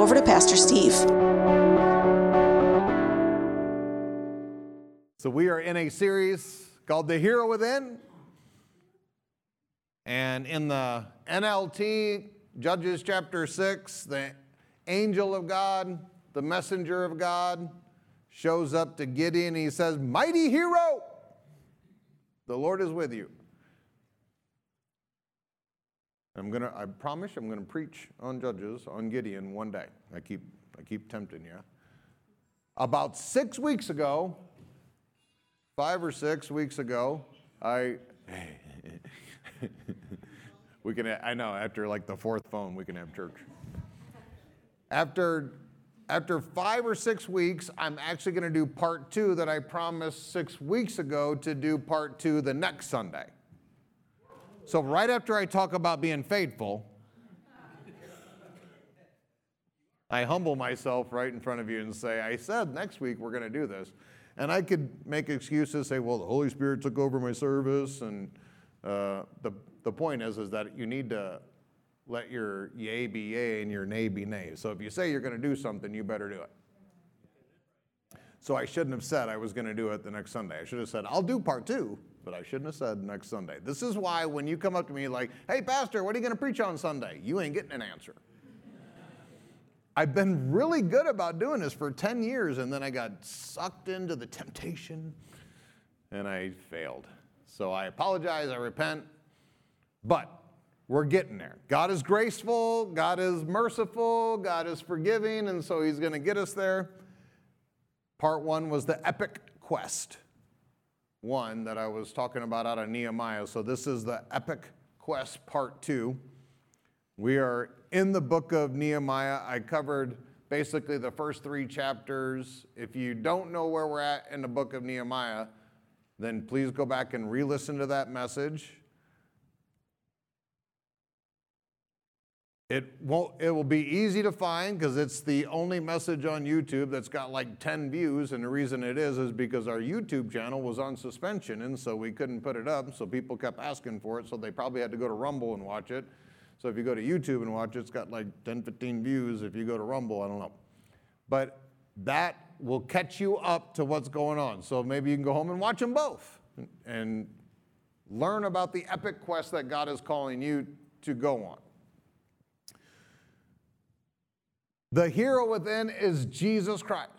Over to Pastor Steve. So, we are in a series called The Hero Within. And in the NLT, Judges chapter 6, the angel of God, the messenger of God, shows up to Gideon. He says, Mighty hero, the Lord is with you. I'm gonna, I promise I'm gonna preach on Judges, on Gideon one day. I keep, I keep tempting you. About six weeks ago, five or six weeks ago, I, we can, I know, after like the fourth phone, we can have church. After, after five or six weeks, I'm actually gonna do part two that I promised six weeks ago to do part two the next Sunday. So, right after I talk about being faithful, I humble myself right in front of you and say, I said next week we're going to do this. And I could make excuses, say, well, the Holy Spirit took over my service. And uh, the, the point is, is that you need to let your yay be yay and your nay be nay. So if you say you're going to do something, you better do it. So I shouldn't have said I was going to do it the next Sunday. I should have said, I'll do part two, but I shouldn't have said next Sunday. This is why when you come up to me like, hey, Pastor, what are you going to preach on Sunday? You ain't getting an answer. I've been really good about doing this for 10 years, and then I got sucked into the temptation and I failed. So I apologize, I repent, but we're getting there. God is graceful, God is merciful, God is forgiving, and so He's going to get us there. Part one was the epic quest one that I was talking about out of Nehemiah. So this is the epic quest part two. We are in the book of Nehemiah. I covered basically the first three chapters. If you don't know where we're at in the book of Nehemiah, then please go back and re listen to that message. It won't it will be easy to find because it's the only message on YouTube that's got like 10 views and the reason it is is because our YouTube channel was on suspension and so we couldn't put it up so people kept asking for it so they probably had to go to Rumble and watch it. So if you go to YouTube and watch it it's got like 10 15 views if you go to Rumble I don't know. But that will catch you up to what's going on. So maybe you can go home and watch them both and learn about the epic quest that God is calling you to go on. The hero within is Jesus Christ.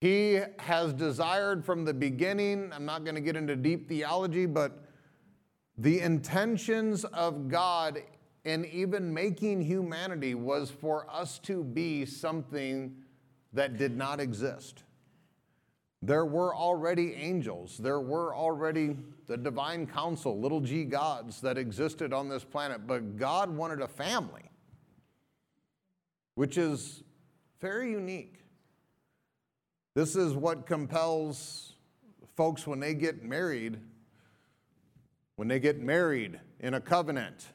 He has desired from the beginning, I'm not going to get into deep theology, but the intentions of God in even making humanity was for us to be something that did not exist. There were already angels, there were already the divine council, little g gods that existed on this planet, but God wanted a family which is very unique. This is what compels folks when they get married, when they get married in a covenant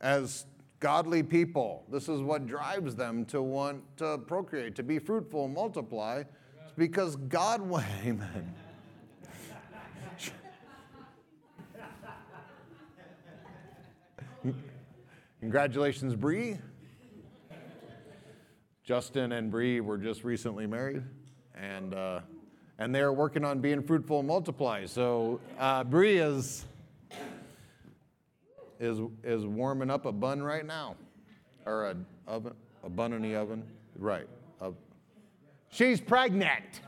as godly people. This is what drives them to want to procreate, to be fruitful, multiply. Because God, amen. Congratulations, Bree. Justin and Bree were just recently married, and uh, and they're working on being fruitful and multiply. So uh, Bree is is is warming up a bun right now, or a oven, a bun in the oven, right? She's pregnant.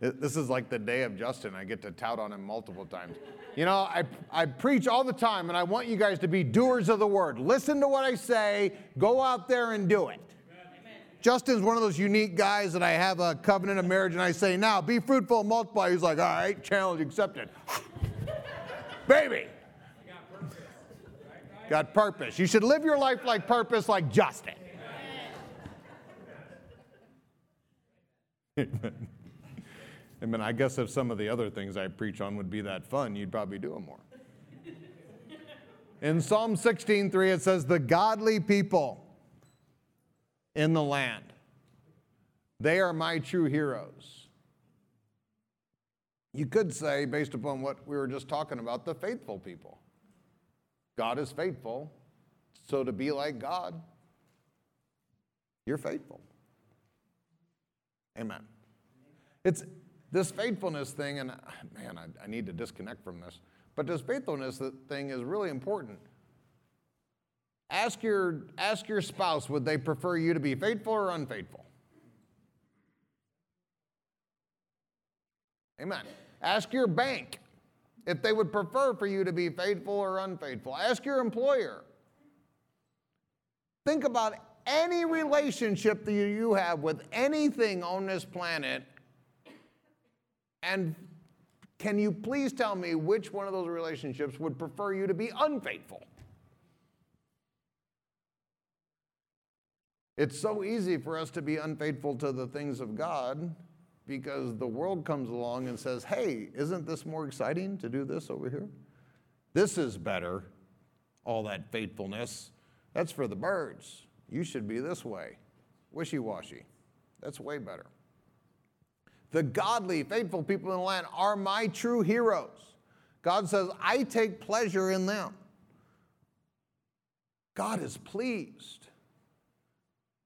This is like the day of Justin. I get to tout on him multiple times. You know, I, I preach all the time, and I want you guys to be doers of the word. Listen to what I say, go out there and do it. Amen. Justin's one of those unique guys that I have a covenant of marriage and I say, now be fruitful and multiply. He's like, all right, challenge accepted. Baby. Got purpose. You should live your life like purpose, like Justin. I mean, I guess if some of the other things I preach on would be that fun, you'd probably do them more. In Psalm 16:3 it says the godly people in the land they are my true heroes. You could say based upon what we were just talking about the faithful people. God is faithful, so to be like God you're faithful. Amen. It's this faithfulness thing, and man, I, I need to disconnect from this. But this faithfulness thing is really important. Ask your, ask your spouse would they prefer you to be faithful or unfaithful? Amen. Ask your bank if they would prefer for you to be faithful or unfaithful. Ask your employer. Think about any relationship that you have with anything on this planet and can you please tell me which one of those relationships would prefer you to be unfaithful? It's so easy for us to be unfaithful to the things of God because the world comes along and says, hey, isn't this more exciting to do this over here? This is better, all that faithfulness. That's for the birds. You should be this way. Wishy washy. That's way better. The godly, faithful people in the land are my true heroes. God says, I take pleasure in them. God is pleased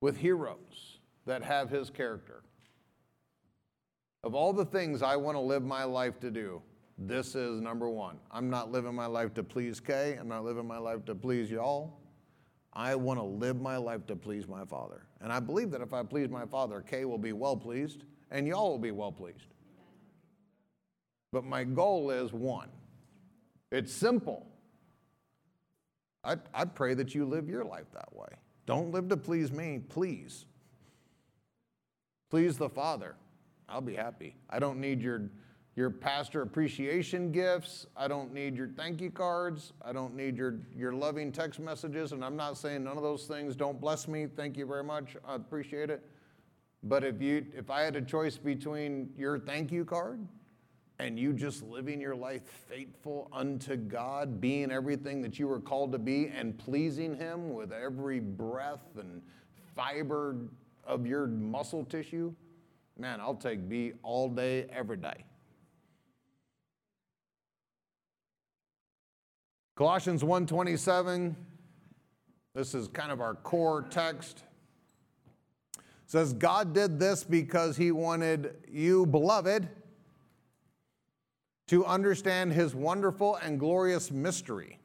with heroes that have his character. Of all the things I want to live my life to do, this is number one. I'm not living my life to please Kay. I'm not living my life to please y'all. I want to live my life to please my Father. And I believe that if I please my Father, Kay will be well pleased and y'all will be well pleased. But my goal is one it's simple. I, I pray that you live your life that way. Don't live to please me, please. Please the Father. I'll be happy. I don't need your, your pastor appreciation gifts. I don't need your thank you cards. I don't need your, your loving text messages. And I'm not saying none of those things don't bless me. Thank you very much. I appreciate it. But if you if I had a choice between your thank you card and you just living your life faithful unto God, being everything that you were called to be and pleasing him with every breath and fiber of your muscle tissue, man, I'll take B all day every day. Colossians 1:27 this is kind of our core text says God did this because he wanted you, beloved, to understand his wonderful and glorious mystery.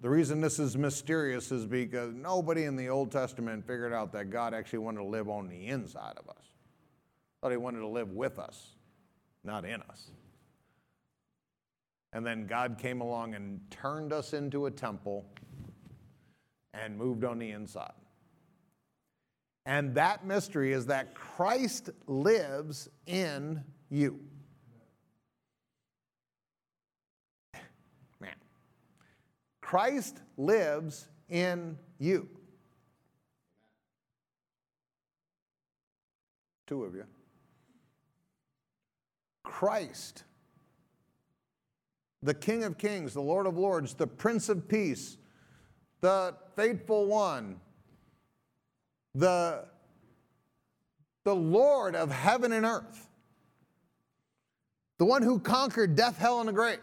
The reason this is mysterious is because nobody in the Old Testament figured out that God actually wanted to live on the inside of us. Thought he wanted to live with us, not in us. And then God came along and turned us into a temple and moved on the inside. And that mystery is that Christ lives in you. Man, Christ lives in you. Two of you. Christ, the King of Kings, the Lord of Lords, the Prince of Peace, the faithful one, the, the Lord of heaven and earth, the one who conquered death, hell, and the grave,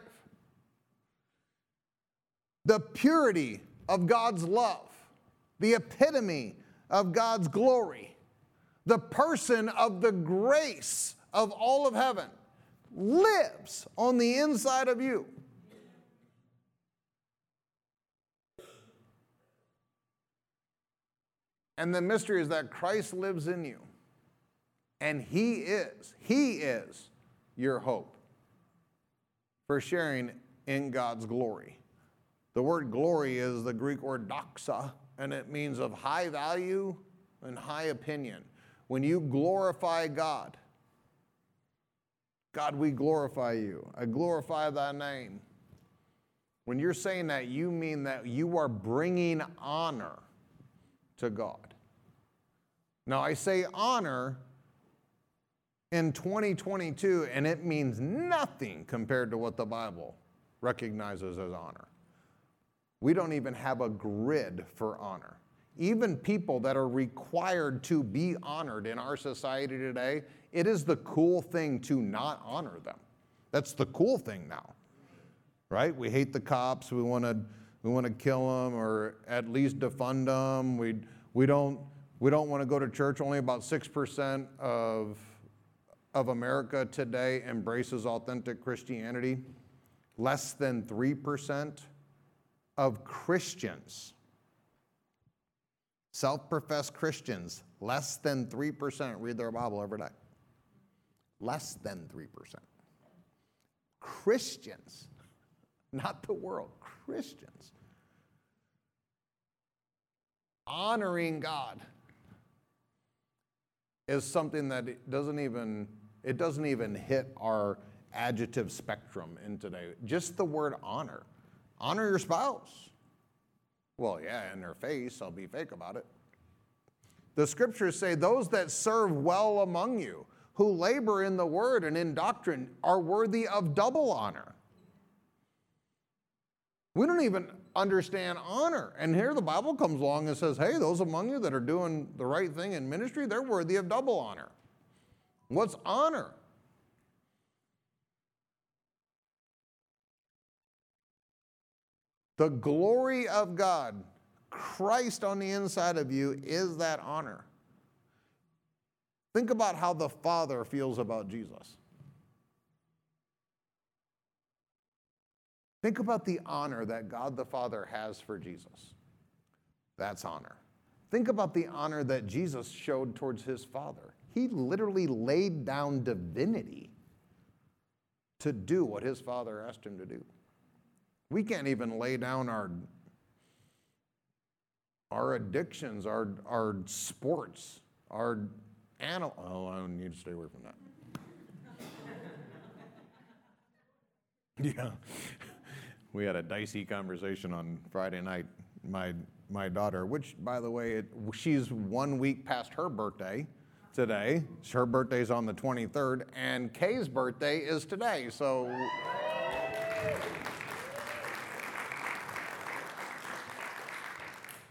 the purity of God's love, the epitome of God's glory, the person of the grace of all of heaven lives on the inside of you. And the mystery is that Christ lives in you. And He is, He is your hope for sharing in God's glory. The word glory is the Greek word doxa, and it means of high value, and high opinion, when you glorify God, God, we glorify you. I glorify thy name. When you're saying that, you mean that you are bringing honor to God. Now, I say honor in 2022, and it means nothing compared to what the Bible recognizes as honor. We don't even have a grid for honor. Even people that are required to be honored in our society today, it is the cool thing to not honor them. That's the cool thing now, right? We hate the cops. We want to we want to kill them or at least defund them. We we don't we don't want to go to church. Only about six percent of of America today embraces authentic Christianity. Less than three percent of Christians, self professed Christians, less than 3% read their Bible every day. Less than 3%. Christians, not the world, Christians. Honoring God is something that doesn't even it doesn't even hit our adjective spectrum in today. Just the word honor. Honor your spouse. Well, yeah, in their face, I'll be fake about it. The scriptures say, Those that serve well among you, who labor in the word and in doctrine, are worthy of double honor. We don't even understand honor. And here the Bible comes along and says, Hey, those among you that are doing the right thing in ministry, they're worthy of double honor. What's honor? The glory of God, Christ on the inside of you, is that honor. Think about how the Father feels about Jesus. Think about the honor that God the Father has for Jesus. That's honor. Think about the honor that Jesus showed towards his Father. He literally laid down divinity to do what his Father asked him to do. We can't even lay down our our addictions, our our sports, our animal. Oh, I need to stay away from that. yeah, we had a dicey conversation on Friday night. My my daughter, which by the way, it, she's one week past her birthday today. Her birthday's on the 23rd, and Kay's birthday is today. So.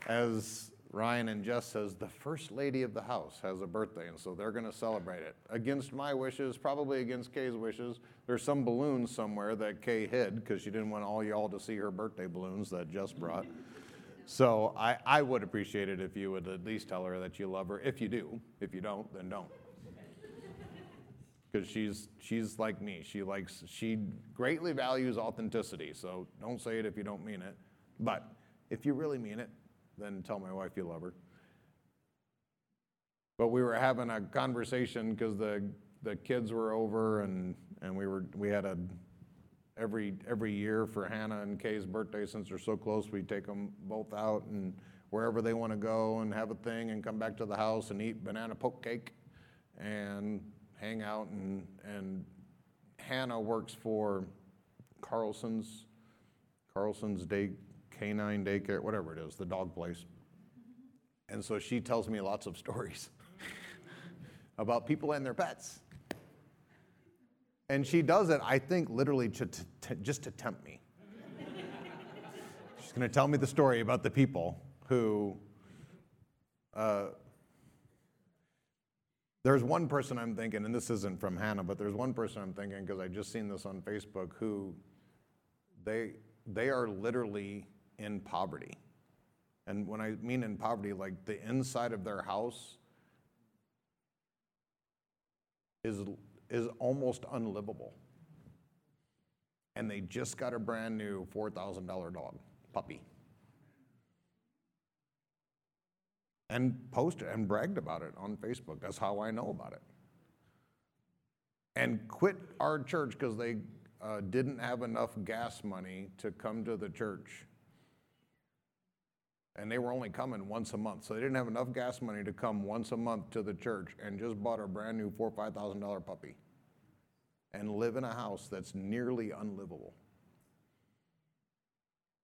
As Ryan and Jess says, the first lady of the house has a birthday, and so they're going to celebrate it. Against my wishes, probably against Kay's wishes, there's some balloons somewhere that Kay hid because she didn't want all y'all to see her birthday balloons that Jess brought. So I, I would appreciate it if you would at least tell her that you love her. If you do, if you don't, then don't. Because she's she's like me. She likes she greatly values authenticity. So don't say it if you don't mean it. But if you really mean it, then tell my wife you love her. But we were having a conversation because the, the kids were over and, and we, were, we had a, every, every year for Hannah and Kay's birthday, since they're so close, we take them both out and wherever they want to go and have a thing and come back to the house and eat banana poke cake and hang out. And, and Hannah works for Carlson's, Carlson's Day canine daycare, whatever it is, the dog place. And so she tells me lots of stories about people and their pets. And she does it, I think, literally to, to, to, just to tempt me. She's going to tell me the story about the people who. Uh, there's one person I'm thinking, and this isn't from Hannah, but there's one person I'm thinking because I just seen this on Facebook who they they are literally in poverty. And when I mean in poverty, like the inside of their house is, is almost unlivable. And they just got a brand new $4,000 dog, puppy. And posted and bragged about it on Facebook. That's how I know about it. And quit our church because they uh, didn't have enough gas money to come to the church and they were only coming once a month. So they didn't have enough gas money to come once a month to the church and just bought a brand new four five thousand dollar puppy and live in a house that's nearly unlivable.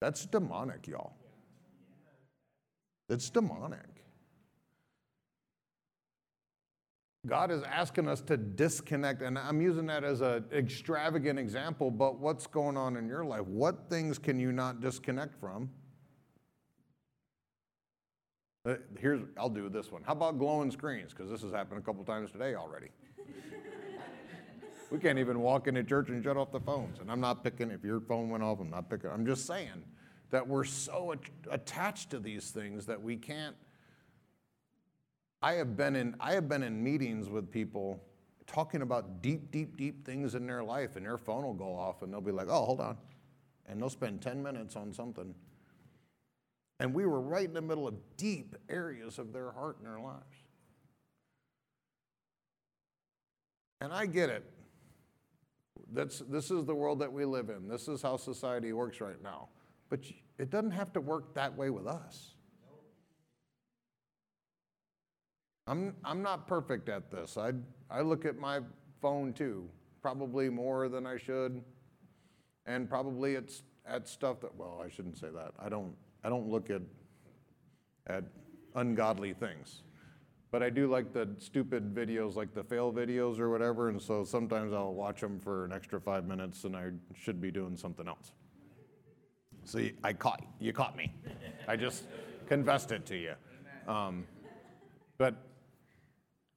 That's demonic, y'all. It's demonic. God is asking us to disconnect, and I'm using that as an extravagant example, but what's going on in your life? What things can you not disconnect from? Uh, here's, I'll do this one. How about glowing screens? Because this has happened a couple times today already. we can't even walk into church and shut off the phones. And I'm not picking, if your phone went off, I'm not picking. I'm just saying that we're so attached to these things that we can't I have been in I have been in meetings with people talking about deep, deep, deep things in their life, and their phone will go off, and they'll be like, "Oh, hold on," and they'll spend 10 minutes on something. And we were right in the middle of deep areas of their heart and their lives. And I get it. That's, this is the world that we live in. This is how society works right now. But it doesn't have to work that way with us. I'm, I'm not perfect at this. I, I look at my phone too, probably more than I should. And probably it's at stuff that, well, I shouldn't say that. I don't, I don't look at, at ungodly things. But I do like the stupid videos, like the fail videos or whatever. And so sometimes I'll watch them for an extra five minutes and I should be doing something else. See, I caught you. caught me. I just confessed it to you. Um, but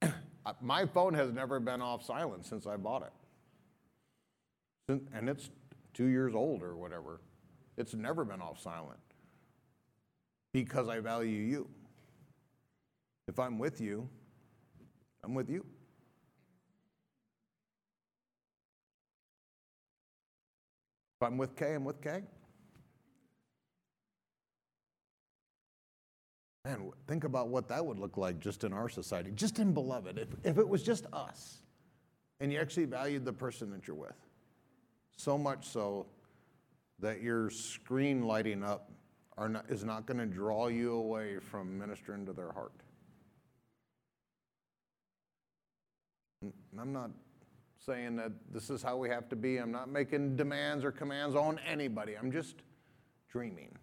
my phone has never been off silent since I bought it. And it's two years old or whatever. It's never been off silent because I value you. If I'm with you, I'm with you. If I'm with Kay, I'm with Kay. Man, think about what that would look like just in our society, just in beloved. If, if it was just us and you actually valued the person that you're with, so much so that your screen lighting up not, is not going to draw you away from ministering to their heart. I'm not saying that this is how we have to be. I'm not making demands or commands on anybody. I'm just dreaming.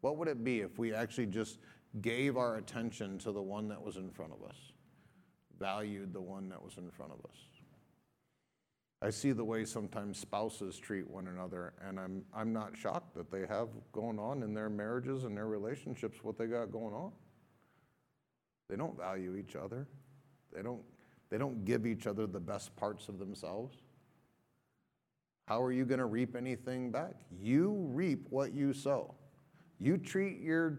What would it be if we actually just gave our attention to the one that was in front of us, valued the one that was in front of us. I see the way sometimes spouses treat one another, and I'm, I'm not shocked that they have going on in their marriages and their relationships what they got going on. They don't value each other. They don't, they don't give each other the best parts of themselves. How are you going to reap anything back? You reap what you sow. You treat your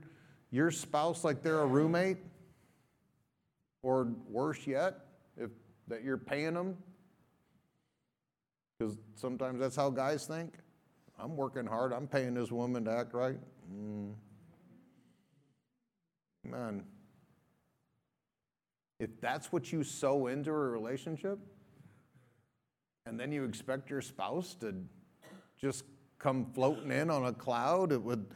your spouse like they're a roommate, or worse yet, if that you're paying them, because sometimes that's how guys think. I'm working hard. I'm paying this woman to act right. Mm. Man, if that's what you sow into a relationship, and then you expect your spouse to just come floating in on a cloud with,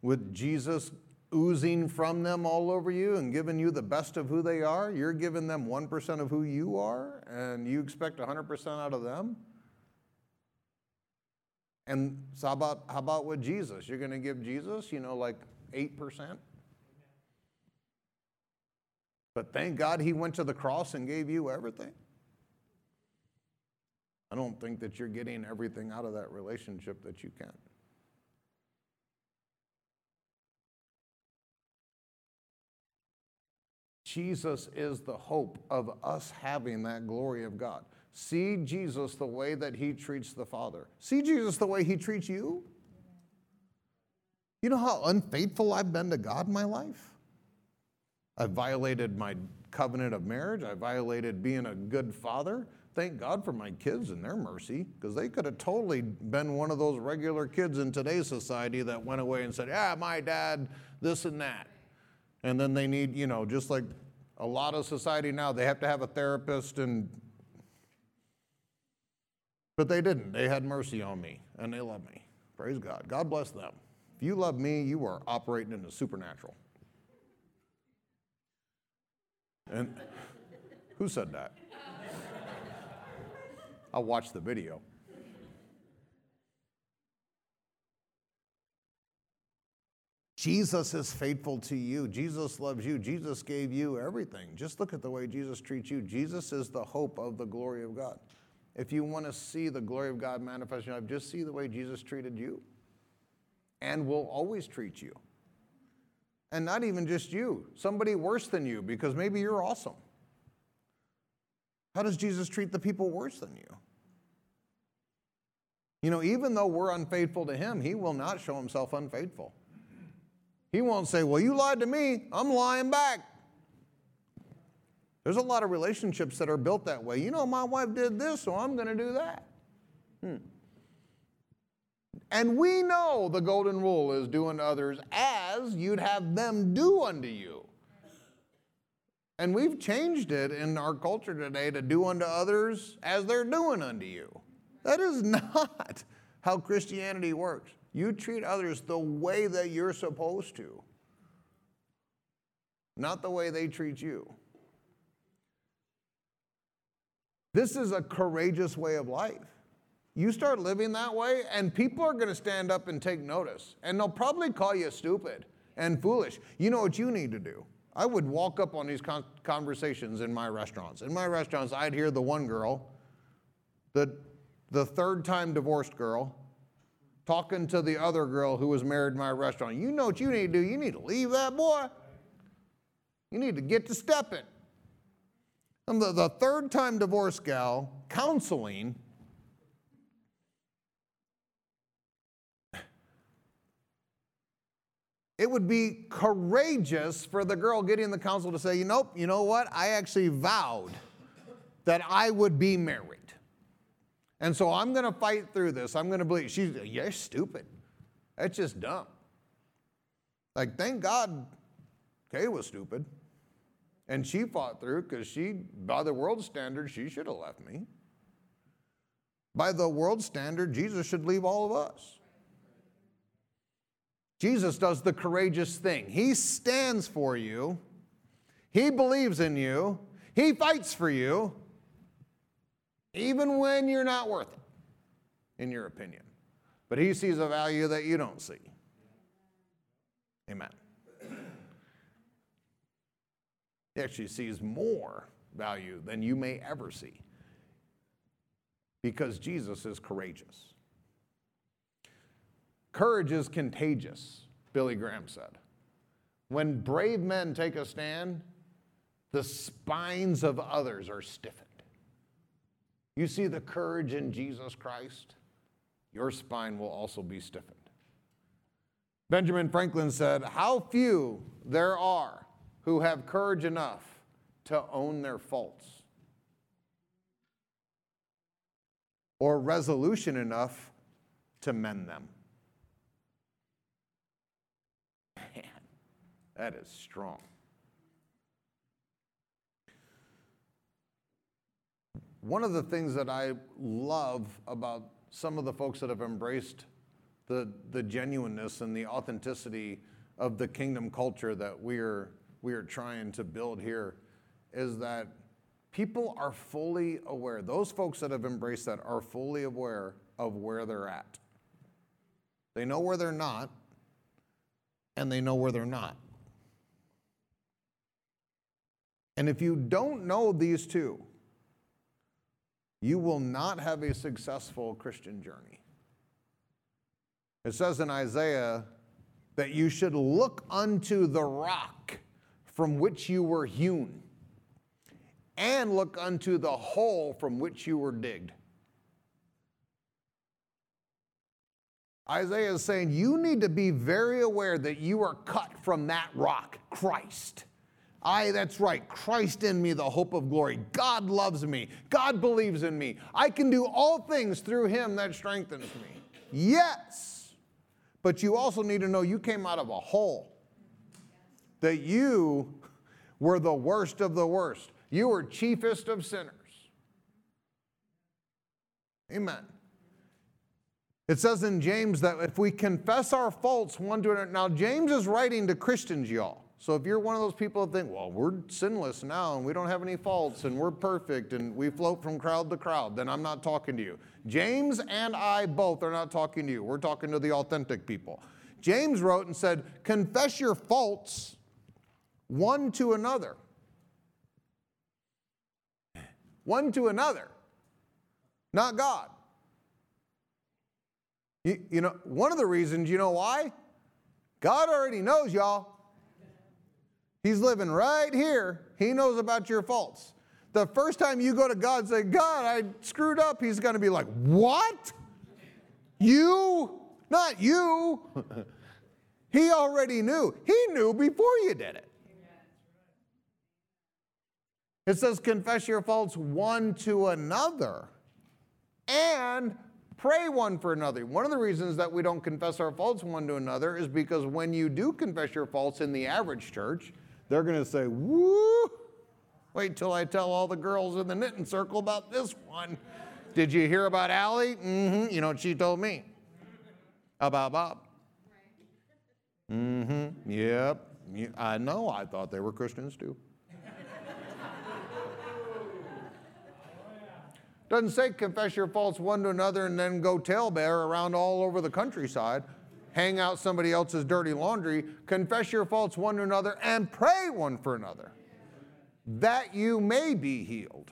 with Jesus oozing from them all over you and giving you the best of who they are. You're giving them 1% of who you are, and you expect 100% out of them. And so how about, how about with Jesus? You're going to give Jesus, you know, like 8%? But thank God he went to the cross and gave you everything. I don't think that you're getting everything out of that relationship that you can. Jesus is the hope of us having that glory of God. See Jesus the way that he treats the Father. See Jesus the way he treats you. You know how unfaithful I've been to God in my life? I've violated my covenant of marriage. I violated being a good father. Thank God for my kids and their mercy, because they could have totally been one of those regular kids in today's society that went away and said, Yeah, my dad, this and that. And then they need, you know, just like a lot of society now, they have to have a therapist and but they didn't. They had mercy on me and they love me. Praise God. God bless them. If you love me, you are operating in the supernatural. And who said that? I watched the video. Jesus is faithful to you. Jesus loves you. Jesus gave you everything. Just look at the way Jesus treats you. Jesus is the hope of the glory of God. If you want to see the glory of God manifest in your life, just see the way Jesus treated you and will always treat you. And not even just you, somebody worse than you, because maybe you're awesome. How does Jesus treat the people worse than you? You know, even though we're unfaithful to him, he will not show himself unfaithful. He won't say, Well, you lied to me, I'm lying back. There's a lot of relationships that are built that way. You know, my wife did this, so I'm going to do that. Hmm. And we know the golden rule is do unto others as you'd have them do unto you. And we've changed it in our culture today to do unto others as they're doing unto you. That is not how Christianity works. You treat others the way that you're supposed to, not the way they treat you. This is a courageous way of life. You start living that way, and people are going to stand up and take notice. And they'll probably call you stupid and foolish. You know what you need to do? I would walk up on these con- conversations in my restaurants. In my restaurants, I'd hear the one girl, the, the third time divorced girl, talking to the other girl who was married in my restaurant. You know what you need to do? You need to leave that boy. You need to get to stepping. And the, the third time divorce gal counseling it would be courageous for the girl getting the counsel to say, you know, you know what? I actually vowed that I would be married. And so I'm going to fight through this. I'm going to believe. She's, you're stupid. That's just dumb. Like, thank God Kay was stupid. And she fought through because she, by the world standard, she should have left me. By the world standard, Jesus should leave all of us. Jesus does the courageous thing. He stands for you, He believes in you, He fights for you, even when you're not worth it, in your opinion. But He sees a value that you don't see. Amen. Actually sees more value than you may ever see because Jesus is courageous. Courage is contagious, Billy Graham said. When brave men take a stand, the spines of others are stiffened. You see the courage in Jesus Christ, your spine will also be stiffened. Benjamin Franklin said, How few there are who have courage enough to own their faults, or resolution enough to mend them. Man, That is strong. One of the things that I love about some of the folks that have embraced the, the genuineness and the authenticity of the kingdom culture that we're, we are trying to build here is that people are fully aware. Those folks that have embraced that are fully aware of where they're at. They know where they're not, and they know where they're not. And if you don't know these two, you will not have a successful Christian journey. It says in Isaiah that you should look unto the rock from which you were hewn, and look unto the hole from which you were digged. Isaiah is saying you need to be very aware that you are cut from that rock, Christ. I, that's right, Christ in me, the hope of glory. God loves me. God believes in me. I can do all things through him that strengthens me. Yes. But you also need to know you came out of a hole, that you were the worst of the worst. You were chiefest of sinners. Amen. It says in James that if we confess our faults one to another, now James is writing to Christians, y'all. So if you're one of those people that think, well, we're sinless now and we don't have any faults and we're perfect and we float from crowd to crowd, then I'm not talking to you. James and I both are not talking to you. We're talking to the authentic people. James wrote and said, confess your faults one to another. One to another, not God. You, you know, one of the reasons, you know why? God already knows, y'all. He's living right here. He knows about your faults. The first time you go to God and say, God, I screwed up, He's going to be like, What? You? Not you. he already knew. He knew before you did it. It says, Confess your faults one to another and pray one for another. One of the reasons that we don't confess our faults one to another is because when you do confess your faults in the average church, they're going to say, Woo! Wait till I tell all the girls in the knitting circle about this one. Did you hear about Allie? Mm-hmm. You know what she told me? About Bob. Mm-hmm. Yep. I know. I thought they were Christians too. Doesn't say confess your faults one to another and then go tailbear around all over the countryside, hang out somebody else's dirty laundry. Confess your faults one to another and pray one for another that you may be healed.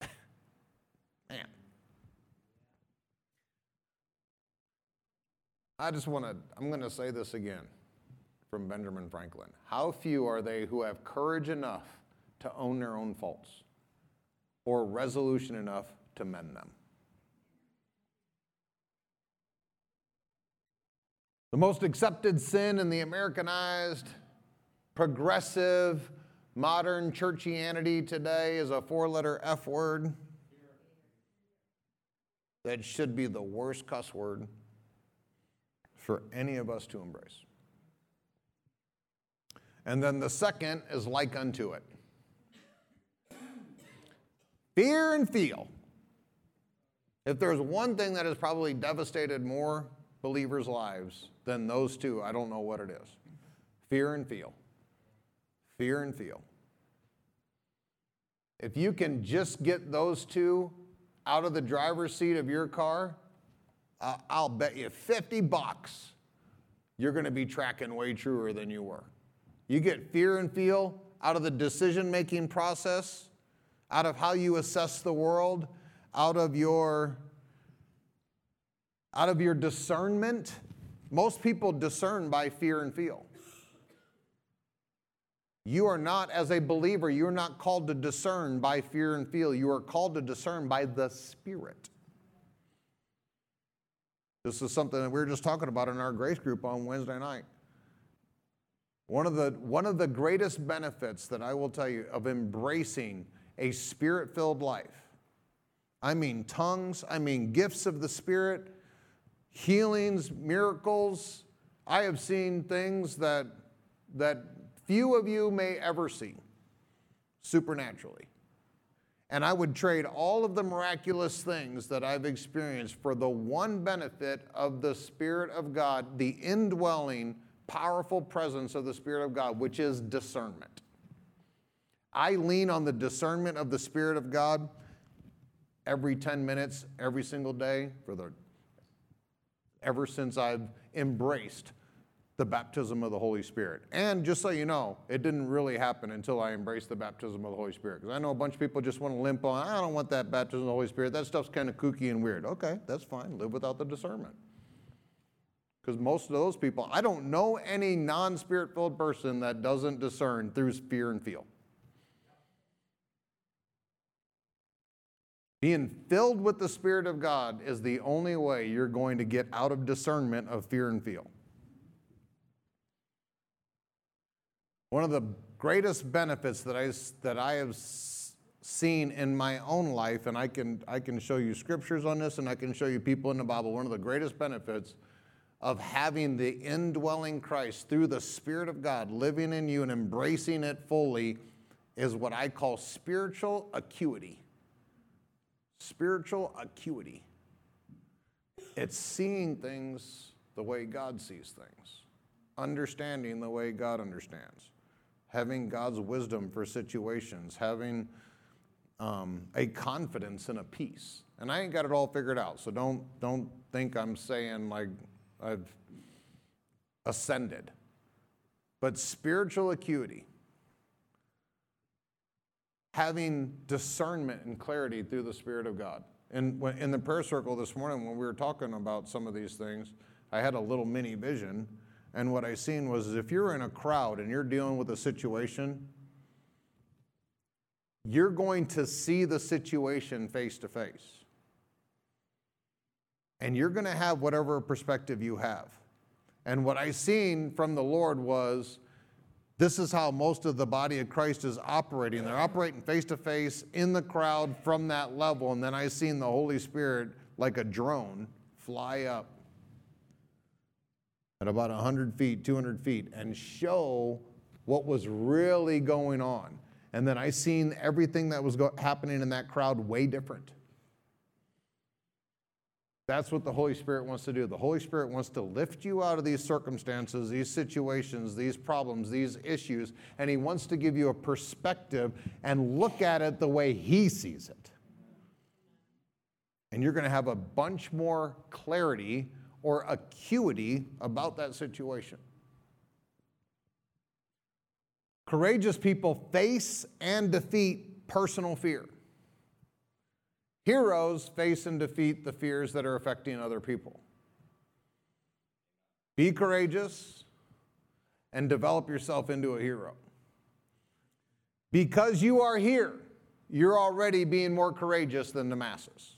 Man. I just want to, I'm going to say this again from Benjamin Franklin. How few are they who have courage enough to own their own faults or resolution enough to mend them. The most accepted sin in the Americanized, progressive, modern churchianity today is a four letter F word that should be the worst cuss word for any of us to embrace. And then the second is like unto it. Fear and feel. If there's one thing that has probably devastated more believers' lives than those two, I don't know what it is. Fear and feel. Fear and feel. If you can just get those two out of the driver's seat of your car, uh, I'll bet you 50 bucks you're going to be tracking way truer than you were. You get fear and feel out of the decision making process, out of how you assess the world, out of your out of your discernment. Most people discern by fear and feel. You are not, as a believer, you're not called to discern by fear and feel. You are called to discern by the Spirit. This is something that we were just talking about in our grace group on Wednesday night. One of the, one of the greatest benefits that I will tell you of embracing a spirit filled life. I mean, tongues, I mean, gifts of the Spirit, healings, miracles. I have seen things that, that few of you may ever see supernaturally. And I would trade all of the miraculous things that I've experienced for the one benefit of the Spirit of God, the indwelling, powerful presence of the Spirit of God, which is discernment. I lean on the discernment of the Spirit of God every 10 minutes, every single day, for the ever since I've embraced the baptism of the Holy Spirit. And just so you know, it didn't really happen until I embraced the baptism of the Holy Spirit. Because I know a bunch of people just want to limp on, I don't want that baptism of the Holy Spirit. That stuff's kind of kooky and weird. Okay, that's fine. Live without the discernment. Because most of those people, I don't know any non spirit filled person that doesn't discern through fear and feel. Being filled with the Spirit of God is the only way you're going to get out of discernment of fear and feel. One of the greatest benefits that I, that I have seen in my own life, and I can, I can show you scriptures on this and I can show you people in the Bible, one of the greatest benefits of having the indwelling Christ through the Spirit of God living in you and embracing it fully is what I call spiritual acuity spiritual acuity. It's seeing things the way God sees things, understanding the way God understands, having God's wisdom for situations, having um, a confidence and a peace. And I ain't got it all figured out, so don't, don't think I'm saying like I've ascended. But spiritual acuity, having discernment and clarity through the Spirit of God. And in the prayer circle this morning, when we were talking about some of these things, I had a little mini vision. And what I seen was if you're in a crowd and you're dealing with a situation, you're going to see the situation face to face. And you're going to have whatever perspective you have. And what I seen from the Lord was this is how most of the body of Christ is operating. They're operating face to face in the crowd from that level. And then I seen the Holy Spirit like a drone fly up at about 100 feet, 200 feet, and show what was really going on. And then I seen everything that was go- happening in that crowd way different. That's what the Holy Spirit wants to do. The Holy Spirit wants to lift you out of these circumstances, these situations, these problems, these issues, and He wants to give you a perspective and look at it the way He sees it. And you're going to have a bunch more clarity or acuity about that situation. Courageous people face and defeat personal fear. Heroes face and defeat the fears that are affecting other people. Be courageous and develop yourself into a hero. Because you are here, you're already being more courageous than the masses.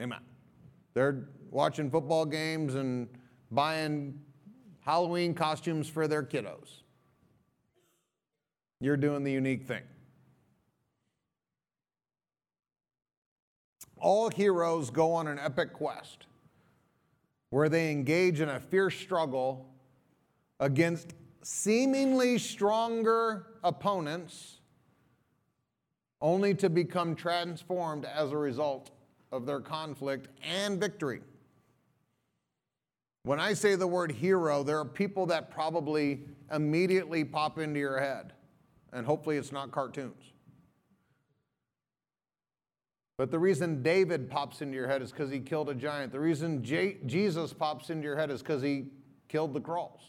Amen. They're watching football games and buying Halloween costumes for their kiddos. You're doing the unique thing. All heroes go on an epic quest where they engage in a fierce struggle against seemingly stronger opponents, only to become transformed as a result of their conflict and victory. When I say the word hero, there are people that probably immediately pop into your head, and hopefully it's not cartoons. But the reason David pops into your head is because he killed a giant. The reason J- Jesus pops into your head is because he killed the Krulls.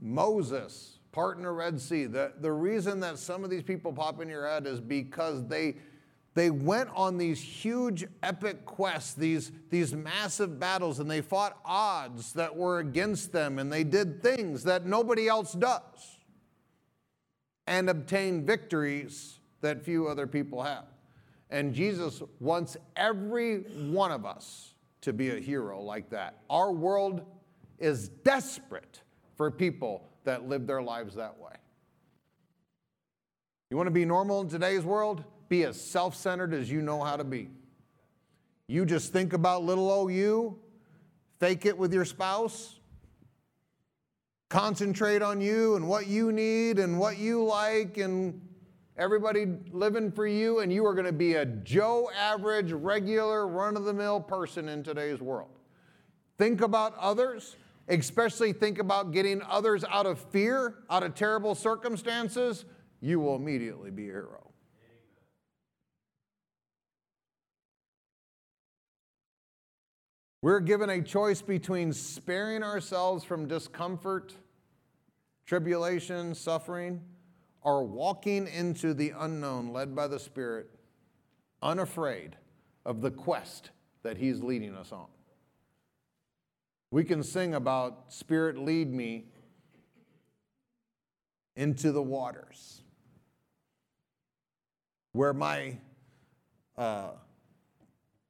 Moses parting the Red Sea. The, the reason that some of these people pop in your head is because they, they went on these huge epic quests, these, these massive battles, and they fought odds that were against them, and they did things that nobody else does and obtained victories that few other people have. And Jesus wants every one of us to be a hero like that. Our world is desperate for people that live their lives that way. You want to be normal in today's world? Be as self centered as you know how to be. You just think about little old you, fake it with your spouse, concentrate on you and what you need and what you like, and everybody living for you, and you are going to be a Joe average, regular, run of the mill person in today's world. Think about others especially think about getting others out of fear, out of terrible circumstances, you will immediately be a hero. We're given a choice between sparing ourselves from discomfort, tribulation, suffering, or walking into the unknown led by the Spirit, unafraid of the quest that He's leading us on. We can sing about, Spirit, lead me into the waters where my, uh,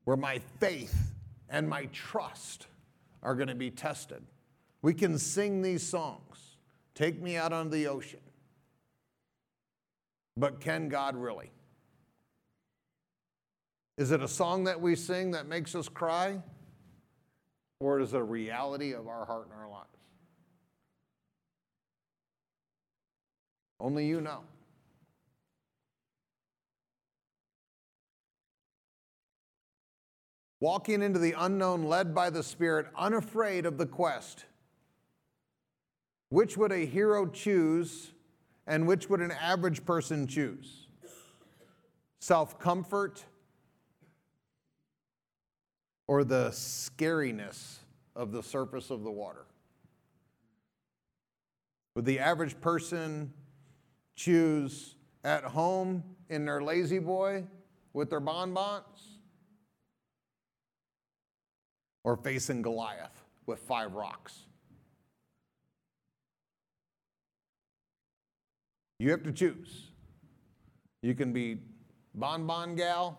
where my faith and my trust are going to be tested. We can sing these songs. Take me out on the ocean. But can God really? Is it a song that we sing that makes us cry? Or is it a reality of our heart and our lives? Only you know. Walking into the unknown, led by the Spirit, unafraid of the quest. Which would a hero choose and which would an average person choose? Self comfort or the scariness of the surface of the water? Would the average person choose at home in their La-Z-Boy with their bonbons? Or facing Goliath with five rocks? You have to choose. You can be bonbon gal,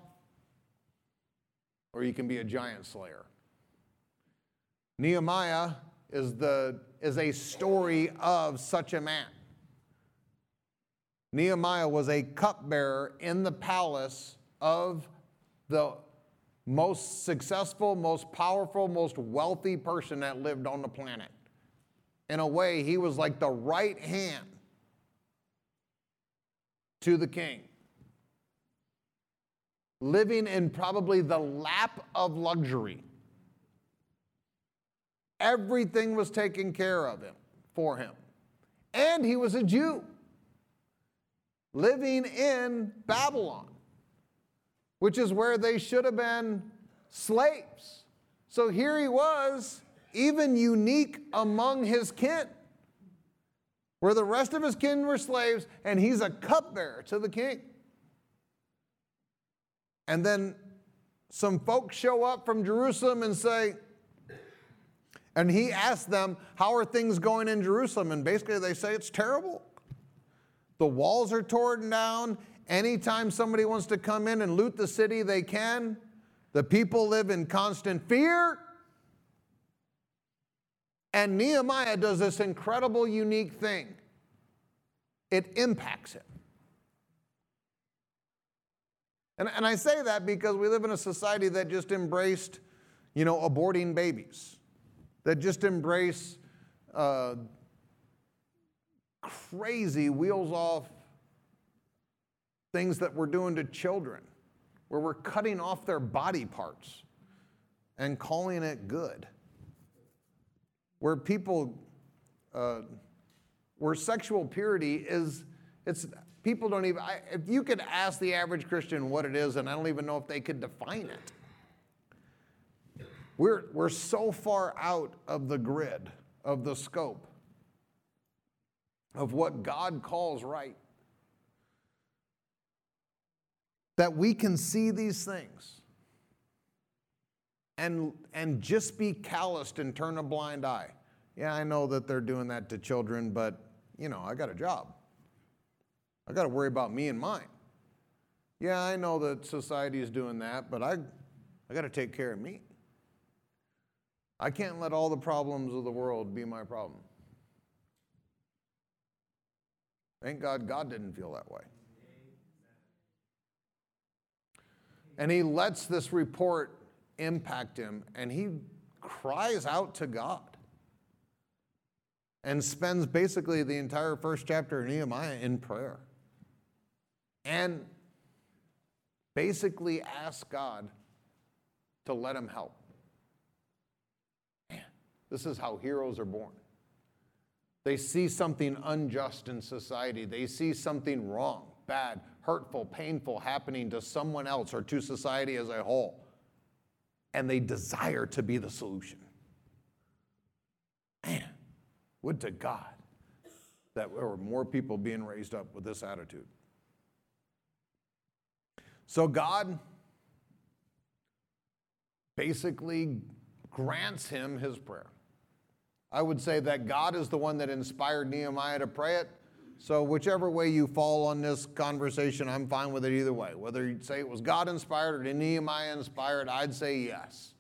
or you can be a giant slayer. Nehemiah is, the, is a story of such a man. Nehemiah was a cupbearer in the palace of the most successful, most powerful, most wealthy person that lived on the planet. In a way, he was like the right hand to the king, living in probably the lap of luxury. Everything was taken care of him for him. And he was a Jew living in Babylon, which is where they should have been slaves. So here he was, even unique among his kin, where the rest of his kin were slaves, and he's a cupbearer to the king. And then some folks show up from Jerusalem and say, and he asked them, How are things going in Jerusalem? And basically, they say it's terrible. The walls are torn down. Anytime somebody wants to come in and loot the city, they can. The people live in constant fear. And Nehemiah does this incredible, unique thing it impacts him. And, and I say that because we live in a society that just embraced, you know, aborting babies that just embrace uh, crazy wheels off things that we're doing to children, where we're cutting off their body parts and calling it good. Where people, uh, where sexual purity is, it's, people don't even, I, if you could ask the average Christian what it is, and I don't even know if they could define it. We're, we're so far out of the grid, of the scope of what God calls right, that we can see these things and, and just be calloused and turn a blind eye. Yeah, I know that they're doing that to children, but you know, I got a job. I got to worry about me and mine. Yeah, I know that society is doing that, but I, I got to take care of me. I can't let all the problems of the world be my problem. Thank God God didn't feel that way. And he lets this report impact him, and he cries out to God and spends basically the entire first chapter of Nehemiah in prayer. And basically asks God to let him help. Man, This is how heroes are born. They see something unjust in society, they see something wrong, bad, hurtful, painful happening to someone else or to society as a whole, and they desire to be the solution. Man, would to God that there were more people being raised up with this attitude. So God basically grants him his prayer. I would say that God is the one that inspired Nehemiah to pray it. So, whichever way you fall on this conversation, I'm fine with it either way. Whether you say it was God inspired or Nehemiah inspired, I'd say yes.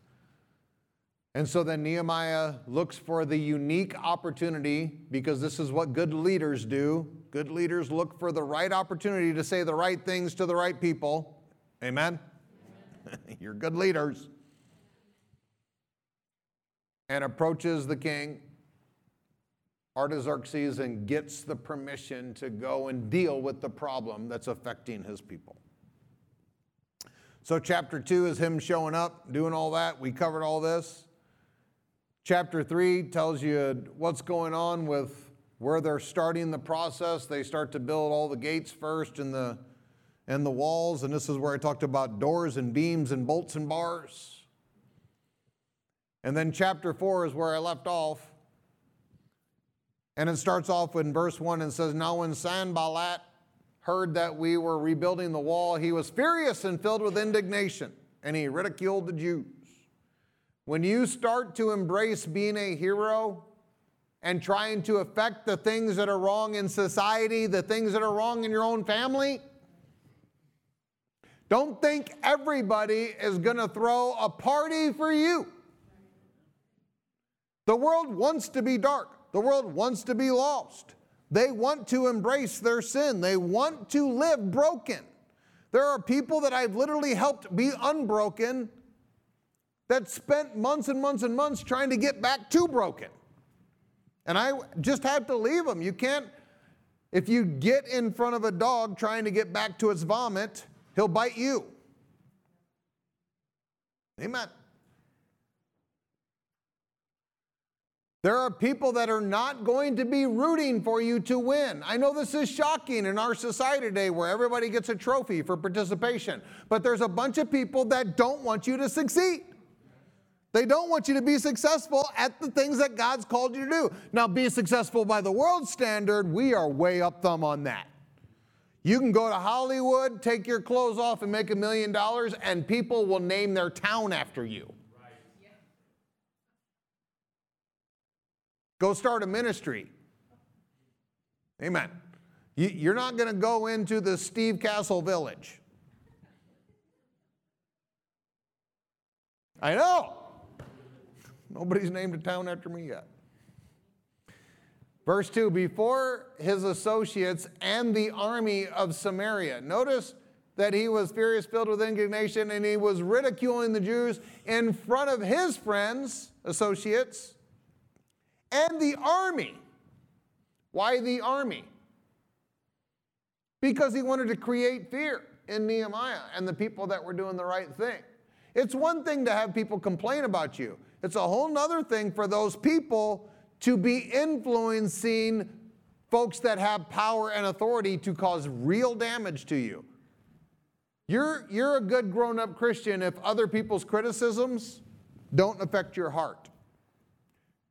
And so then Nehemiah looks for the unique opportunity because this is what good leaders do. Good leaders look for the right opportunity to say the right things to the right people. Amen? Amen. You're good leaders and approaches the king, Artaxerxes, and gets the permission to go and deal with the problem that's affecting his people. So, chapter two is him showing up, doing all that. We covered all this. Chapter three tells you what's going on with where they're starting the process. They start to build all the gates first and the and the walls, and this is where I talked about doors and beams and bolts and bars. And then chapter four is where I left off. And it starts off in verse 1 and says, Now when Sanballat heard that we were rebuilding the wall, he was furious and filled with indignation, and he ridiculed the Jews. When you start to embrace being a hero and trying to affect the things that are wrong in society, the things that are wrong in your own family, don't think everybody is going to throw a party for you. The world wants to be dark. The world wants to be lost. They want to embrace their sin. They want to live broken. There are people that I've literally helped be unbroken that spent months and months and months trying to get back to broken. And I just have to leave them. You can't, if you get in front of a dog trying to get back to its vomit, he'll bite you. Amen. There are people that are not going to be rooting for you to win. I know this is shocking in our society today where everybody gets a trophy for participation, but there's a bunch of people that don't want you to succeed. They don't want you to be successful at the things that God's called you to do. Now, be successful by the world standard, we are way up thumb on that. You can go to Hollywood, take your clothes off, and make a million dollars, and people will name their town after you. Go start a ministry. Amen. You're not going to go into the Steve Castle village. I know. Nobody's named a town after me yet. Verse 2 Before his associates and the army of Samaria. Notice that he was furious, filled with indignation, and he was ridiculing the Jews in front of his friends, associates, and the army. Why the army? Because he wanted to create fear in Nehemiah and the people that were doing the right thing. It's one thing to have people complain about you, it's a whole other thing for those people to be influencing folks that have power and authority to cause real damage to you. You're, you're a good grown up Christian if other people's criticisms don't affect your heart.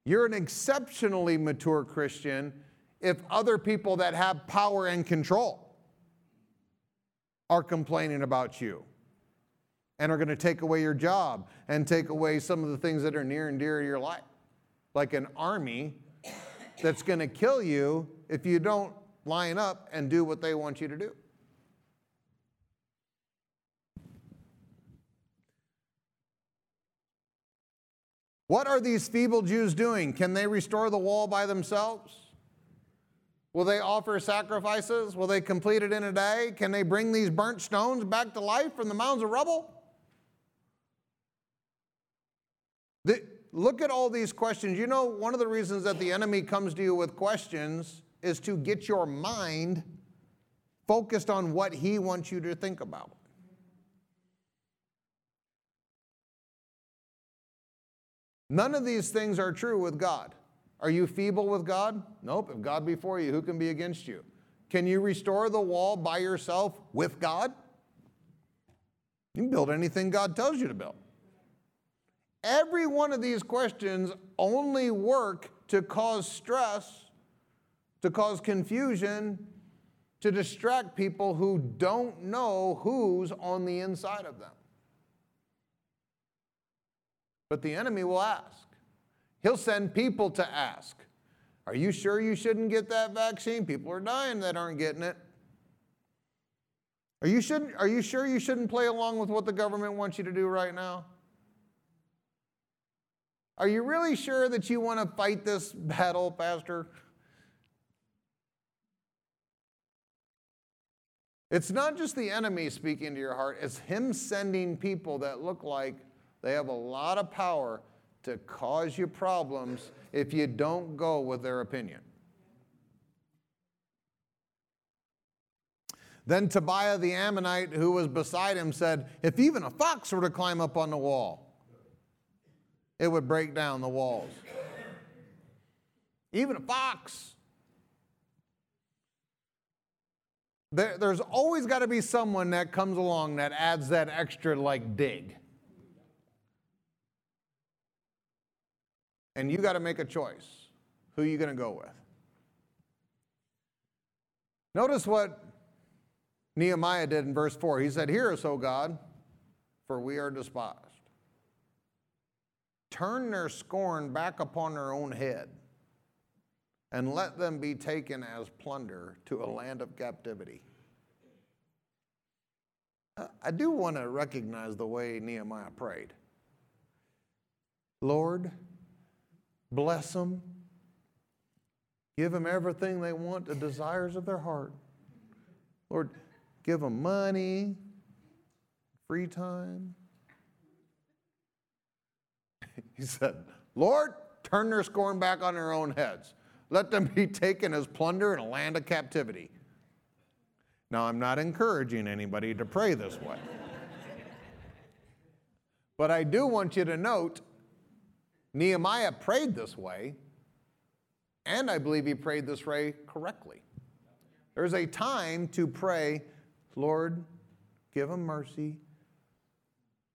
You're an exceptionally mature Christian if other people that have power and control are complaining about you and are going to take away your job and take away some of the things that are near and dear to your life. Like an army that's going to kill you if you don't line up and do what they want you to do. What are these feeble Jews doing? Can they restore the wall by themselves? Will they offer sacrifices? Will they complete it in a day? Can they bring these burnt stones back to life from the mounds of rubble? The, look at all these questions. You know, one of the reasons that the enemy comes to you with questions is to get your mind focused on what he wants you to think about. None of these things are true with God. Are you feeble with God? Nope. If God be for you, who can be against you? Can you restore the wall by yourself with God? You can build anything God tells you to build. Every one of these questions only work to cause stress, to cause confusion, to distract people who don't know who's on the inside of them. But the enemy will ask. He'll send people to ask. Are you sure you shouldn't get that vaccine? People are dying that aren't getting it. Are you, should, are you sure you shouldn't play along with what the government wants you to do right now? Are you really sure that you want to fight this battle, Pastor? It's not just the enemy speaking to your heart, it's him sending people that look like they have a lot of power to cause you problems if you don't go with their opinion. Then Tobiah the Ammonite, who was beside him, said, If even a fox were to climb up on the wall, it would break down the walls. Even a fox. There, there's always got to be someone that comes along that adds that extra, like, dig. And you got to make a choice. Who are you going to go with? Notice what Nehemiah did in verse 4. He said, Hear us, O God, for we are despised. Turn their scorn back upon their own head, and let them be taken as plunder to a land of captivity. I do want to recognize the way Nehemiah prayed. Lord, bless them, give them everything they want, the desires of their heart. Lord, give them money, free time. he said, Lord, turn their scorn back on their own heads. Let them be taken as plunder in a land of captivity. Now, I'm not encouraging anybody to pray this way. but I do want you to note Nehemiah prayed this way, and I believe he prayed this way correctly. There's a time to pray Lord, give him mercy.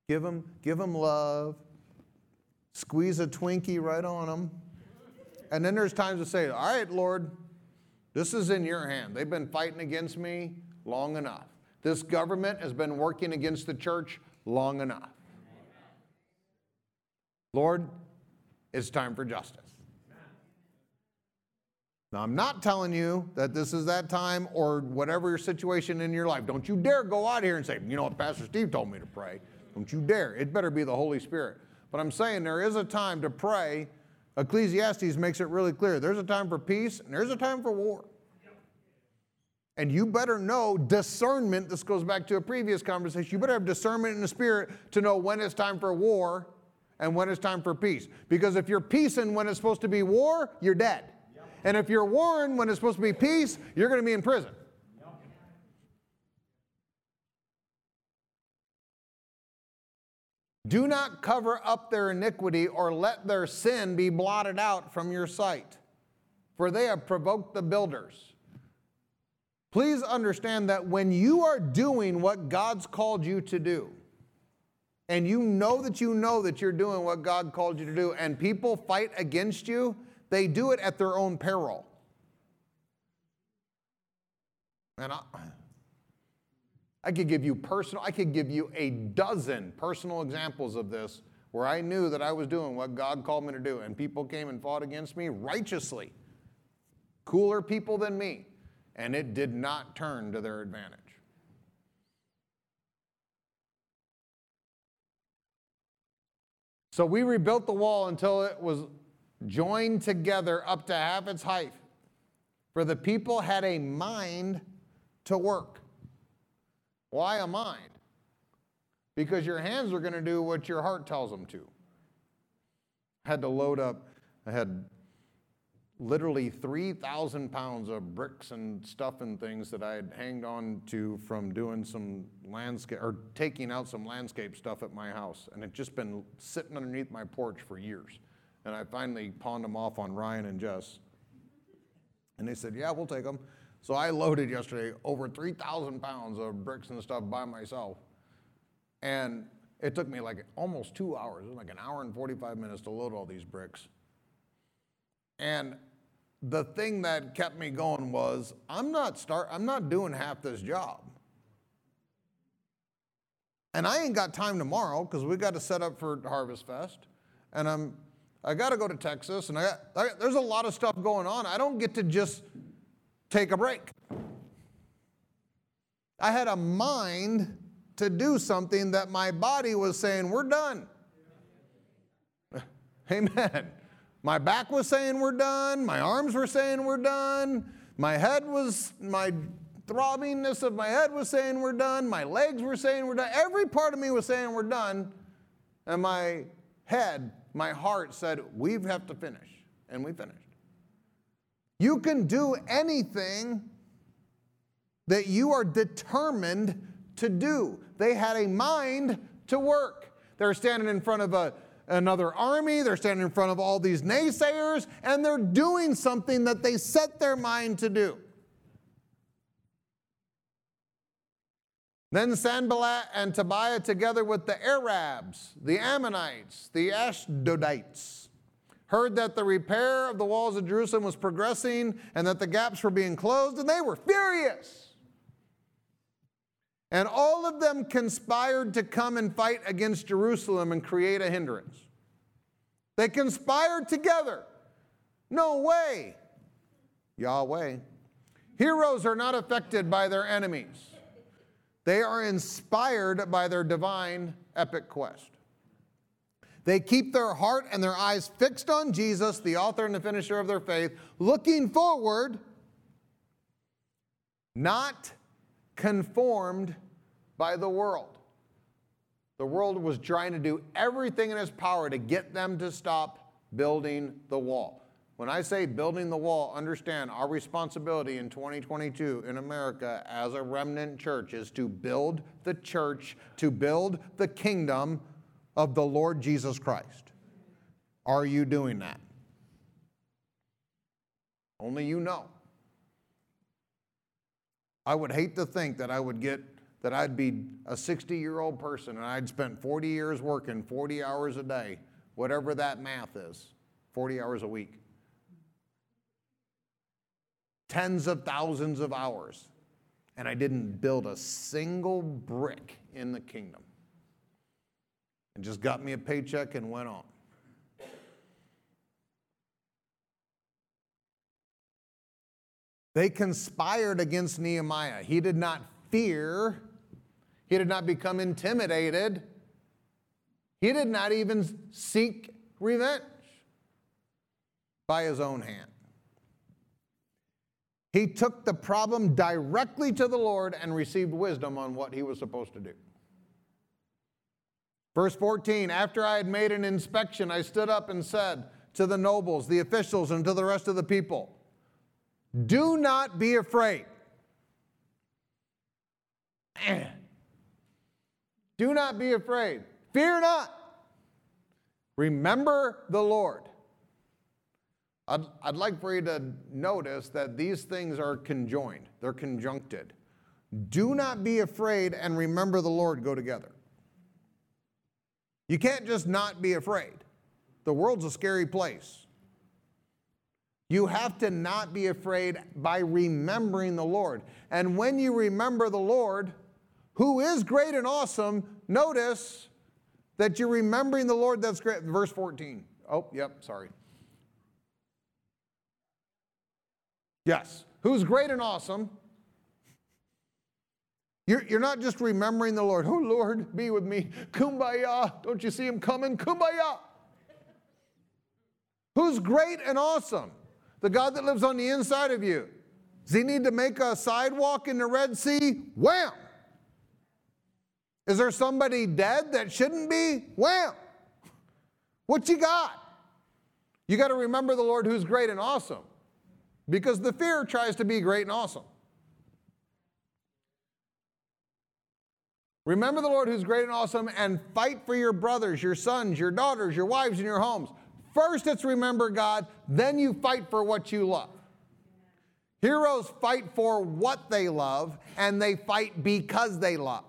Give him, give him love. Squeeze a Twinkie right on him. And then there's times to say, All right, Lord, this is in your hand. They've been fighting against me long enough. This government has been working against the church long enough. Lord, it's time for justice. Now, I'm not telling you that this is that time or whatever your situation in your life. Don't you dare go out here and say, you know what, Pastor Steve told me to pray. Don't you dare. It better be the Holy Spirit. But I'm saying there is a time to pray. Ecclesiastes makes it really clear. There's a time for peace and there's a time for war. And you better know discernment. This goes back to a previous conversation. You better have discernment in the spirit to know when it's time for war and when it's time for peace. Because if you're peacing when it's supposed to be war, you're dead. And if you're warned when it's supposed to be peace, you're going to be in prison. Do not cover up their iniquity or let their sin be blotted out from your sight, for they have provoked the builders. Please understand that when you are doing what God's called you to do, and you know that you know that you're doing what God called you to do, and people fight against you, they do it at their own peril. And I, I could give you personal, I could give you a dozen personal examples of this where I knew that I was doing what God called me to do, and people came and fought against me righteously. Cooler people than me, and it did not turn to their advantage. So we rebuilt the wall until it was joined together up to half its height. For the people had a mind to work. Why a mind? Because your hands are going to do what your heart tells them to. I had to load up, I had literally 3,000 pounds of bricks and stuff and things that I had hanged on to from doing some landscape or taking out some landscape stuff at my house. And it just been sitting underneath my porch for years. And I finally pawned them off on Ryan and Jess. And they said, Yeah, we'll take them. So I loaded yesterday over 3,000 pounds of bricks and stuff by myself. And it took me like almost two hours, like an hour and 45 minutes to load all these bricks. And the thing that kept me going was I'm not start I'm not doing half this job. And I ain't got time tomorrow because we got to set up for Harvest Fest. And I'm I got to go to Texas, and I, got, I there's a lot of stuff going on. I don't get to just take a break. I had a mind to do something that my body was saying, We're done. Amen. My back was saying we're done. My arms were saying we're done. My head was, my throbbingness of my head was saying we're done. My legs were saying we're done. Every part of me was saying we're done. And my head my heart said, We have to finish. And we finished. You can do anything that you are determined to do. They had a mind to work. They're standing in front of a, another army, they're standing in front of all these naysayers, and they're doing something that they set their mind to do. Then Sanballat and Tobiah, together with the Arabs, the Ammonites, the Ashdodites, heard that the repair of the walls of Jerusalem was progressing and that the gaps were being closed, and they were furious. And all of them conspired to come and fight against Jerusalem and create a hindrance. They conspired together. No way. Yahweh. Heroes are not affected by their enemies, they are inspired by their divine epic quest. They keep their heart and their eyes fixed on Jesus, the author and the finisher of their faith, looking forward, not conformed by the world. The world was trying to do everything in its power to get them to stop building the wall. When I say building the wall, understand our responsibility in 2022 in America as a remnant church is to build the church, to build the kingdom of the Lord Jesus Christ. Are you doing that? Only you know. I would hate to think that I would get that I'd be a 60 year old person and I'd spent 40 years working 40 hours a day, whatever that math is, 40 hours a week. Tens of thousands of hours. And I didn't build a single brick in the kingdom. And just got me a paycheck and went on. They conspired against Nehemiah. He did not fear he did not become intimidated. He did not even seek revenge by his own hand. He took the problem directly to the Lord and received wisdom on what he was supposed to do. Verse 14 After I had made an inspection, I stood up and said to the nobles, the officials, and to the rest of the people, Do not be afraid. Do not be afraid. Fear not. Remember the Lord. I'd, I'd like for you to notice that these things are conjoined, they're conjuncted. Do not be afraid and remember the Lord go together. You can't just not be afraid. The world's a scary place. You have to not be afraid by remembering the Lord. And when you remember the Lord, who is great and awesome, notice that you're remembering the Lord that's great. Verse 14. Oh, yep, sorry. Yes, who's great and awesome. You're, you're not just remembering the Lord. Oh, Lord, be with me. Kumbaya. Don't you see him coming? Kumbaya. Who's great and awesome? The God that lives on the inside of you. Does he need to make a sidewalk in the Red Sea? Wham! Is there somebody dead that shouldn't be? Well, what you got? You got to remember the Lord who's great and awesome because the fear tries to be great and awesome. Remember the Lord who's great and awesome and fight for your brothers, your sons, your daughters, your wives, and your homes. First, it's remember God, then you fight for what you love. Heroes fight for what they love, and they fight because they love.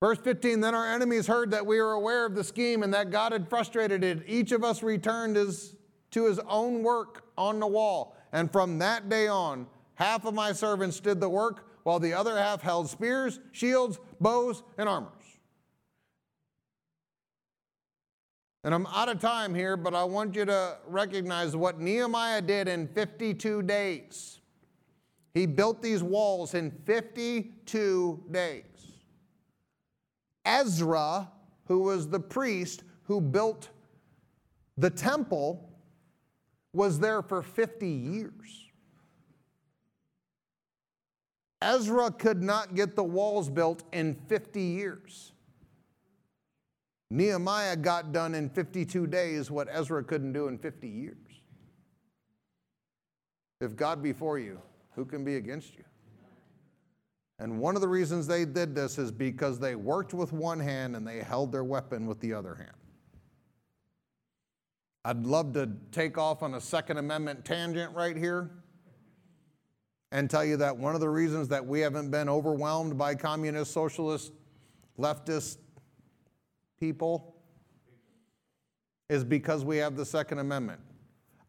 Verse 15 Then our enemies heard that we were aware of the scheme and that God had frustrated it. Each of us returned his, to his own work on the wall. And from that day on, half of my servants did the work, while the other half held spears, shields, bows, and armors. And I'm out of time here, but I want you to recognize what Nehemiah did in 52 days. He built these walls in 52 days. Ezra, who was the priest who built the temple, was there for 50 years. Ezra could not get the walls built in 50 years. Nehemiah got done in 52 days what Ezra couldn't do in 50 years. If God be for you, who can be against you? And one of the reasons they did this is because they worked with one hand and they held their weapon with the other hand. I'd love to take off on a Second Amendment tangent right here and tell you that one of the reasons that we haven't been overwhelmed by communist, socialist, leftist people is because we have the Second Amendment.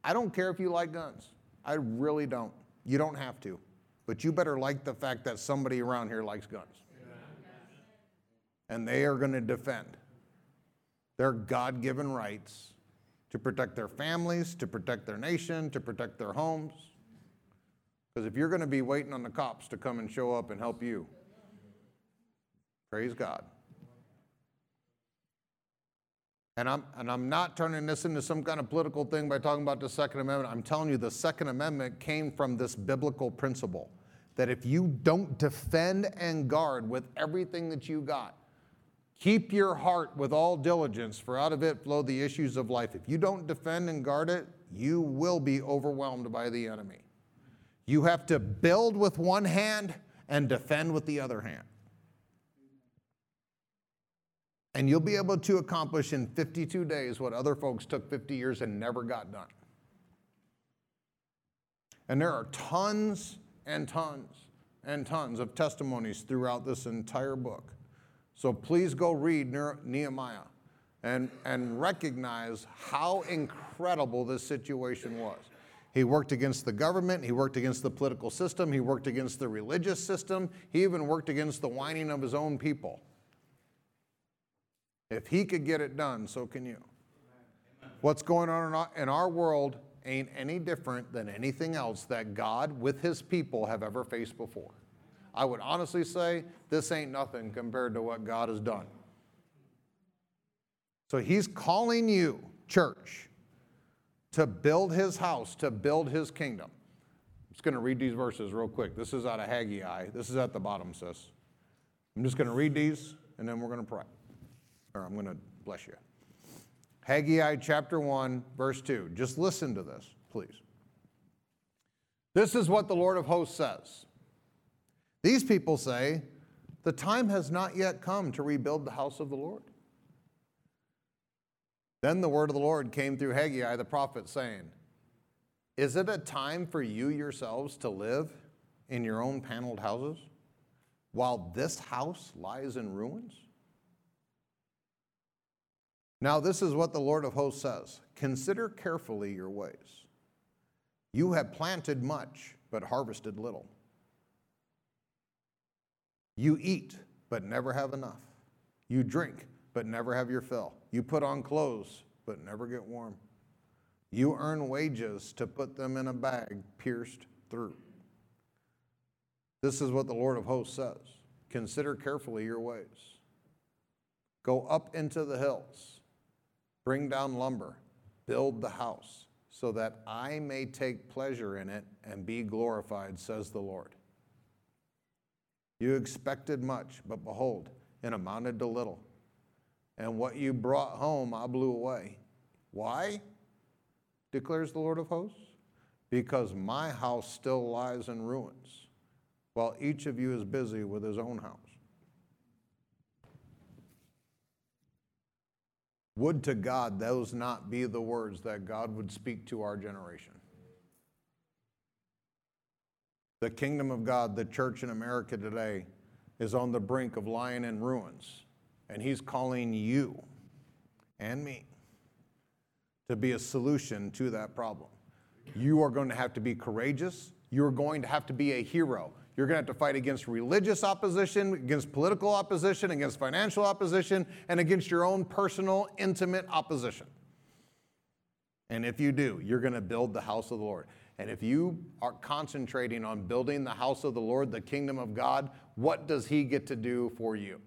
I don't care if you like guns. I really don't. You don't have to. But you better like the fact that somebody around here likes guns. And they are going to defend their God given rights to protect their families, to protect their nation, to protect their homes. Because if you're going to be waiting on the cops to come and show up and help you, praise God. And I'm, and I'm not turning this into some kind of political thing by talking about the Second Amendment. I'm telling you, the Second Amendment came from this biblical principle that if you don't defend and guard with everything that you got, keep your heart with all diligence, for out of it flow the issues of life. If you don't defend and guard it, you will be overwhelmed by the enemy. You have to build with one hand and defend with the other hand. And you'll be able to accomplish in 52 days what other folks took 50 years and never got done. And there are tons and tons and tons of testimonies throughout this entire book. So please go read Nehemiah and, and recognize how incredible this situation was. He worked against the government, he worked against the political system, he worked against the religious system, he even worked against the whining of his own people. If he could get it done, so can you. What's going on in our world ain't any different than anything else that God with his people have ever faced before. I would honestly say this ain't nothing compared to what God has done. So he's calling you, church, to build his house, to build his kingdom. I'm just going to read these verses real quick. This is out of Haggai. This is at the bottom, sis. I'm just going to read these and then we're going to pray or I'm going to bless you. Haggai chapter 1, verse 2. Just listen to this, please. This is what the Lord of hosts says. These people say, The time has not yet come to rebuild the house of the Lord. Then the word of the Lord came through Haggai the prophet, saying, Is it a time for you yourselves to live in your own paneled houses while this house lies in ruins? Now, this is what the Lord of hosts says Consider carefully your ways. You have planted much, but harvested little. You eat, but never have enough. You drink, but never have your fill. You put on clothes, but never get warm. You earn wages to put them in a bag pierced through. This is what the Lord of hosts says Consider carefully your ways. Go up into the hills Bring down lumber, build the house, so that I may take pleasure in it and be glorified, says the Lord. You expected much, but behold, it amounted to little. And what you brought home, I blew away. Why? declares the Lord of hosts. Because my house still lies in ruins, while each of you is busy with his own house. Would to God those not be the words that God would speak to our generation. The kingdom of God, the church in America today, is on the brink of lying in ruins. And He's calling you and me to be a solution to that problem. You are going to have to be courageous. You're going to have to be a hero. You're going to have to fight against religious opposition, against political opposition, against financial opposition, and against your own personal, intimate opposition. And if you do, you're going to build the house of the Lord. And if you are concentrating on building the house of the Lord, the kingdom of God, what does He get to do for you?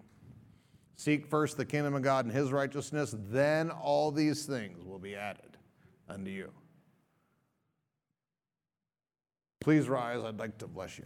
Seek first the kingdom of God and His righteousness, then all these things will be added unto you. Please rise. I'd like to bless you.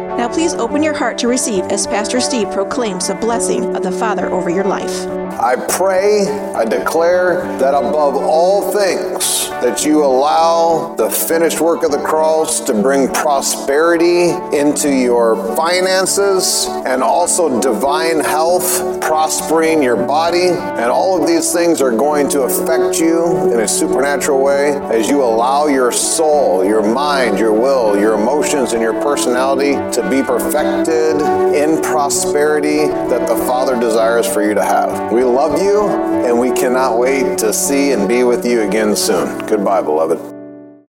Now, please open your heart to receive as Pastor Steve proclaims the blessing of the Father over your life. I pray, I declare that above all things, that you allow the finished work of the cross to bring prosperity into your finances and also divine health, prospering your body. And all of these things are going to affect you in a supernatural way as you allow your soul, your mind, your will, your emotions, and your personality to be perfected in prosperity that the Father desires for you to have. We love you, and we cannot wait to see and be with you again soon. Goodbye, beloved.